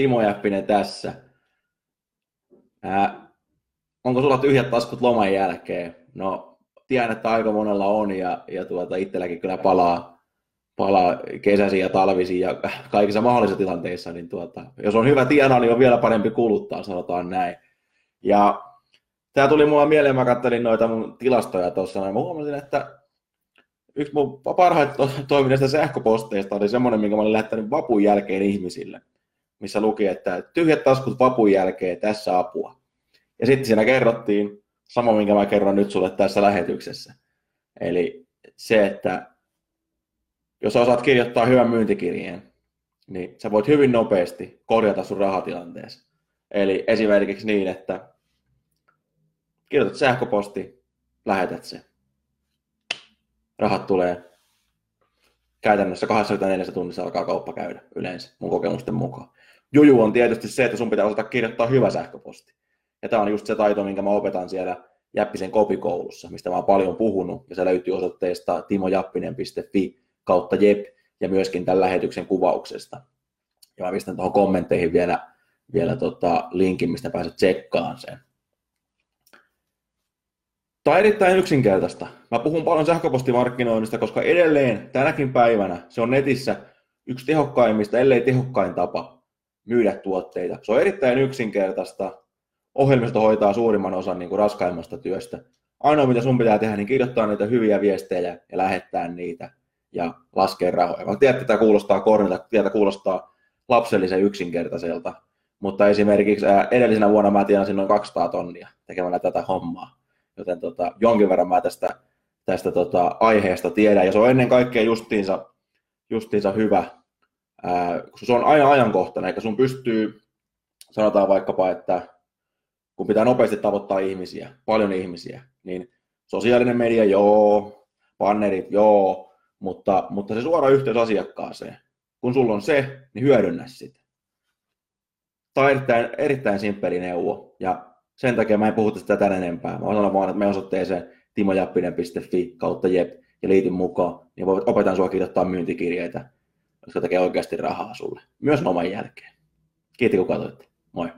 Timo Jäppinen tässä. Ää, onko sulla tyhjät taskut loman jälkeen? No, tiedän, että aika monella on ja, ja tuota, itselläkin kyllä palaa, palaa kesäisiin ja talvisiin ja kaikissa mahdollisissa tilanteissa, niin tuota, jos on hyvä tiena, niin on vielä parempi kuluttaa, sanotaan näin. Ja tämä tuli mulla mieleen, mä kattelin noita mun tilastoja tuossa, ja mä huomasin, että yksi mun parhaita to- toimineista sähköposteista oli semmoinen, minkä mä olin lähettänyt vapun jälkeen ihmisille, missä luki, että tyhjät taskut vapun jälkeen, tässä apua. Ja sitten siinä kerrottiin sama, minkä mä kerron nyt sulle tässä lähetyksessä. Eli se, että jos osaat kirjoittaa hyvän myyntikirjeen, niin sä voit hyvin nopeasti korjata sun rahatilanteessa. Eli esimerkiksi niin, että kirjoitat sähköposti, lähetät se. Rahat tulee käytännössä 24 tunnissa alkaa kauppa käydä yleensä mun kokemusten mukaan. Juju on tietysti se, että sun pitää osata kirjoittaa hyvä sähköposti. Ja tämä on just se taito, minkä mä opetan siellä Jäppisen kopikoulussa, mistä mä oon paljon puhunut, ja se löytyy osoitteesta timojappinen.fi kautta jep, ja myöskin tämän lähetyksen kuvauksesta. Ja mä pistän tuohon kommentteihin vielä, vielä tota linkin, mistä pääset tsekkaan sen. Tämä on erittäin yksinkertaista. Mä puhun paljon sähköpostimarkkinoinnista, koska edelleen tänäkin päivänä se on netissä yksi tehokkaimmista, ellei tehokkain tapa myydä tuotteita. Se on erittäin yksinkertaista. Ohjelmisto hoitaa suurimman osan niin kuin raskaimmasta työstä. Ainoa mitä sun pitää tehdä, niin kirjoittaa niitä hyviä viestejä ja lähettää niitä ja laskea rahoja. Mä tiedän, että tämä kuulostaa kornilta, tämä kuulostaa lapsellisen yksinkertaiselta, mutta esimerkiksi edellisenä vuonna mä tienasin noin 200 tonnia tekemällä tätä hommaa joten tota, jonkin verran mä tästä, tästä tota, aiheesta tiedän, ja se on ennen kaikkea justiinsa, justiinsa hyvä, ää, kun se on aina ajankohtainen, eikä sun pystyy, sanotaan vaikkapa, että kun pitää nopeasti tavoittaa ihmisiä, paljon ihmisiä, niin sosiaalinen media, joo, bannerit, joo, mutta, mutta se suora yhteys asiakkaaseen, kun sulla on se, niin hyödynnä sitä. Tämä on erittäin, erittäin simppeli neuvo, ja sen takia mä en puhu tästä tämän enempää. Mä sanon vaan, että me osoitteeseen timojappinen.fi kautta jep ja liityn mukaan, niin opetan sua kirjoittaa myyntikirjeitä, jotka tekee oikeasti rahaa sulle. Myös loman jälkeen. Kiitos kun katsoitte. Moi.